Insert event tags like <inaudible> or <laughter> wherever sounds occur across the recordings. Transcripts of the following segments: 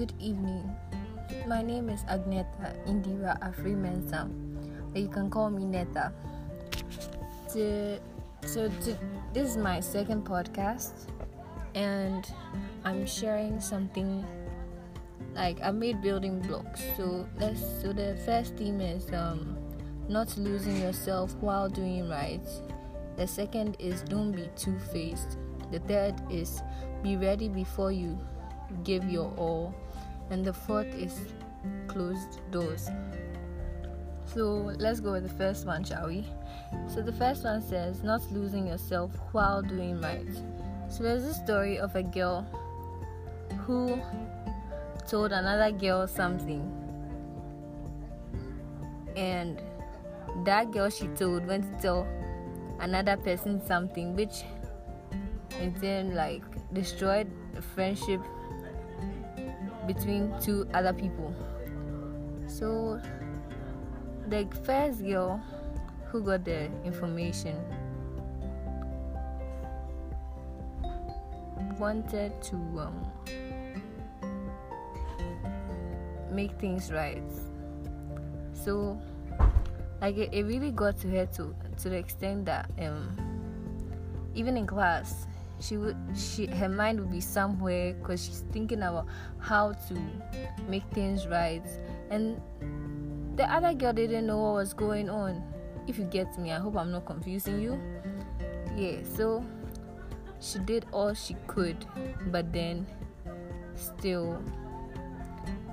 Good evening. My name is Agneta Indira Afri Mensah, but you can call me Neta. To, so to, this is my second podcast, and I'm sharing something like I made building blocks. So let's. So the first theme is um, not losing yourself while doing right. The second is don't be two faced. The third is be ready before you give your all. And the fourth is closed doors. So let's go with the first one, shall we? So the first one says not losing yourself while doing right. So there's a story of a girl who told another girl something. And that girl she told went to tell another person something which and then like destroyed the friendship between two other people. So the first girl who got the information wanted to um, make things right. So like it, it really got to her to to the extent that um even in class she would she her mind would be somewhere because she's thinking about how to make things right. And the other girl didn't know what was going on. If you get me i hope i'm not confusing you. Yeah so she did all she could but then still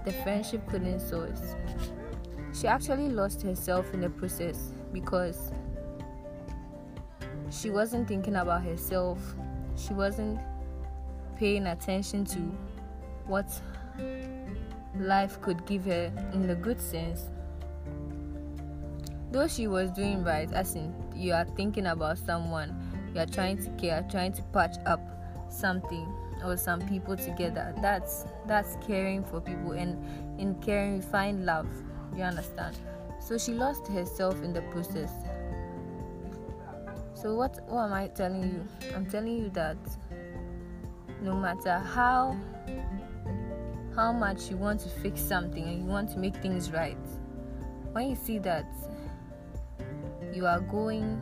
the friendship couldn't source she actually lost herself in the process because she wasn't thinking about herself she wasn't paying attention to what life could give her in the good sense. Though she was doing right, as in you are thinking about someone, you are trying to care, trying to patch up something or some people together. That's that's caring for people, and in caring you find love. You understand? So she lost herself in the process. So what what am I telling you? I'm telling you that no matter how how much you want to fix something and you want to make things right, when you see that you are going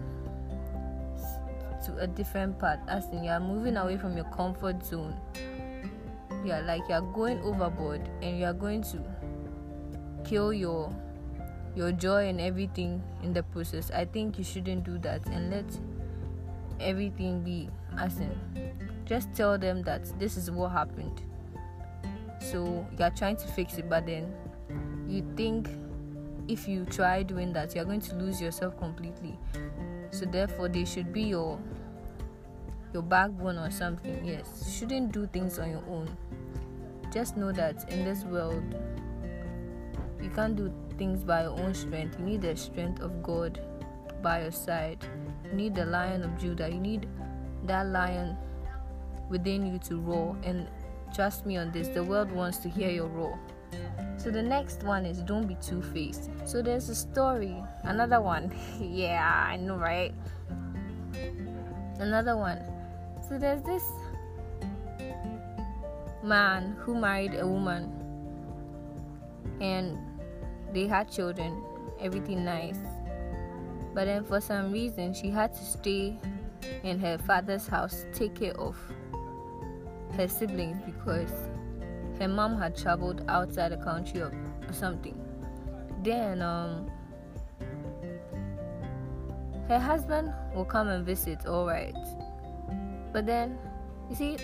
to a different path, as in you are moving away from your comfort zone, you are like you are going overboard and you are going to kill your your joy and everything in the process. I think you shouldn't do that and let everything be as in just tell them that this is what happened. So you're trying to fix it, but then you think if you try doing that, you're going to lose yourself completely. So therefore, they should be your your backbone or something. Yes, you shouldn't do things on your own. Just know that in this world, you can't do things by your own strength. You need the strength of God by your side. You need the lion of Judah. You need that lion within you to roar. And trust me on this, the world wants to hear your roar. So the next one is don't be two faced. So there's a story, another one. <laughs> yeah, I know, right? Another one. So there's this man who married a woman and they had children, everything nice. But then for some reason, she had to stay in her father's house, take care of her siblings because her mom had traveled outside the country or, something. Then um, her husband will come and visit, all right. But then, you see,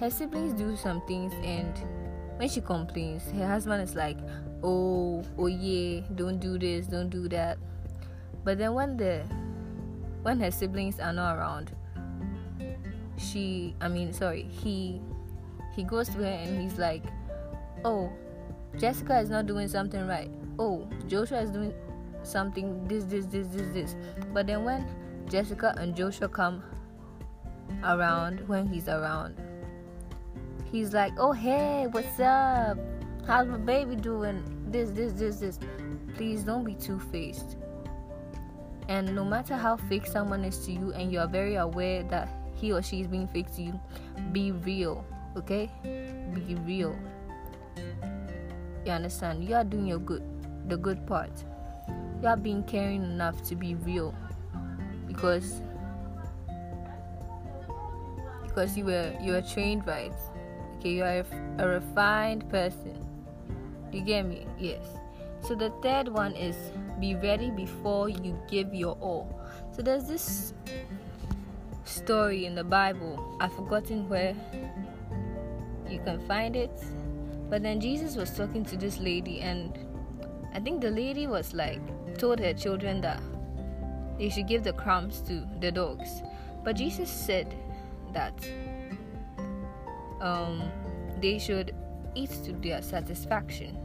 her siblings do some things, and when she complains, her husband is like, "Oh, oh yeah, don't do this, don't do that." But then when the when her siblings are not around, she I mean sorry, he he goes to her and he's like, Oh, Jessica is not doing something right. Oh, Joshua is doing something this, this, this, this, this. But then when Jessica and Joshua come around, when he's around, he's like, Oh hey, what's up? How's my baby doing? This, this, this, this. Please don't be two faced. And no matter how fake someone is to you, and you are very aware that he or she is being fake to you, be real, okay? Be real. You understand? You are doing your good, the good part. You are being caring enough to be real, because because you were you were trained right. Okay, you are a, a refined person. You get me? Yes. So the third one is be ready before you give your all. So there's this story in the Bible. I've forgotten where you can find it. But then Jesus was talking to this lady, and I think the lady was like, told her children that they should give the crumbs to the dogs. But Jesus said that um, they should eat to their satisfaction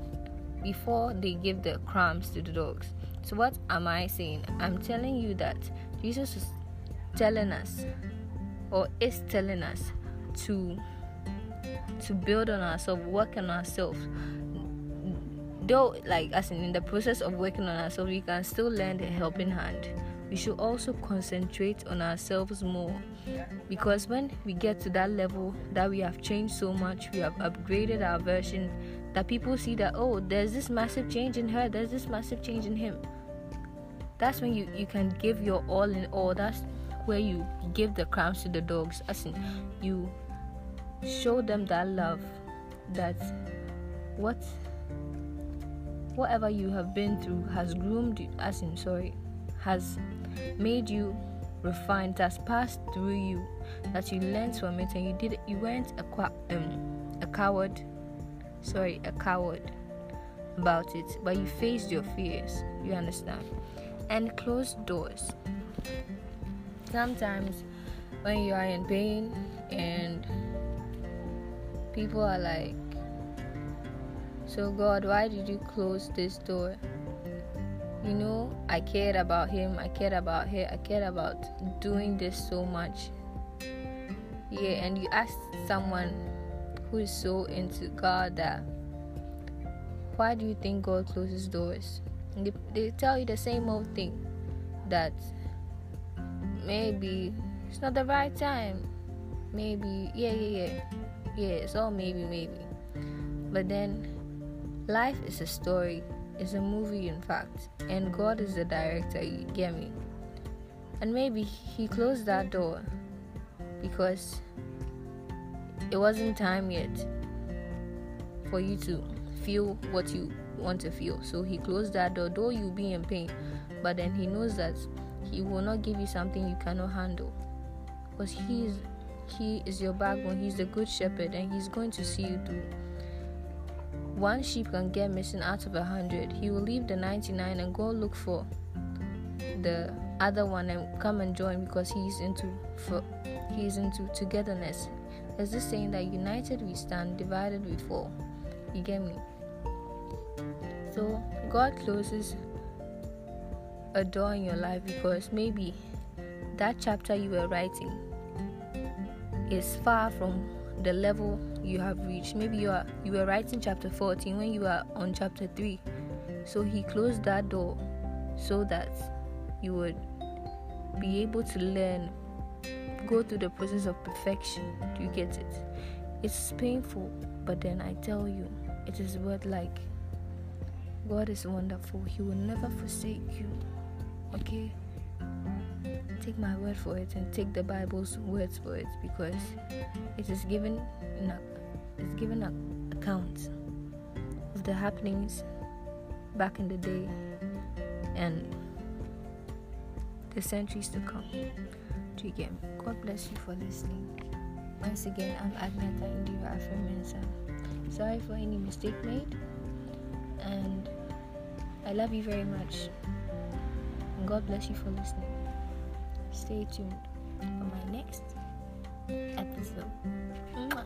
before they give the crumbs to the dogs. So, what am I saying? I'm telling you that Jesus is telling us, or is telling us, to to build on ourselves, work on ourselves. Though, like, as in, in the process of working on ourselves, we can still lend a helping hand. We should also concentrate on ourselves more. Because when we get to that level that we have changed so much, we have upgraded our version that people see that oh there's this massive change in her there's this massive change in him. That's when you you can give your all in all. That's where you give the crumbs to the dogs. As in you show them that love that what whatever you have been through has groomed you. As in sorry has made you refined has passed through you that you learned from it and you did you weren't a, um, a coward sorry, a coward about it, but you faced your fears. You understand? And closed doors. Sometimes when you are in pain and people are like, So, God, why did you close this door? You know, I cared about him, I cared about her, I cared about doing this so much. Yeah, and you ask someone who is so into God that why do you think God closes doors? They, they tell you the same old thing that maybe it's not the right time. Maybe, yeah, yeah, yeah. Yeah, it's all maybe, maybe. But then life is a story, it's a movie, in fact, and God is the director, you get me? And maybe He closed that door because it wasn't time yet for you to feel what you want to feel. So he closed that door, though you be in pain, but then he knows that he will not give you something you cannot handle. Because he is he is your backbone, he's the good shepherd, and he's going to see you through. One sheep can get missing out of a hundred. He will leave the 99 and go look for the other one and come and join because he's into for he's into togetherness. There's this saying that united we stand, divided we fall. You get me? So God closes a door in your life because maybe that chapter you were writing is far from the level you have reached. Maybe you are you were writing chapter 14 when you are on chapter 3. So he closed that door so that you would be able to learn go through the process of perfection. Do you get it? It's painful, but then I tell you, it is worth like God is wonderful. He will never forsake you. Okay? Take my word for it and take the Bible's words for it because it is given in a, it's given an account of the happenings back in the day and the centuries to come. Get me? God bless you for listening. Once again, I'm Agneta Indira Afemensa. Sorry for any mistake made, and I love you very much. And God bless you for listening. Stay tuned for my next episode. Mwah.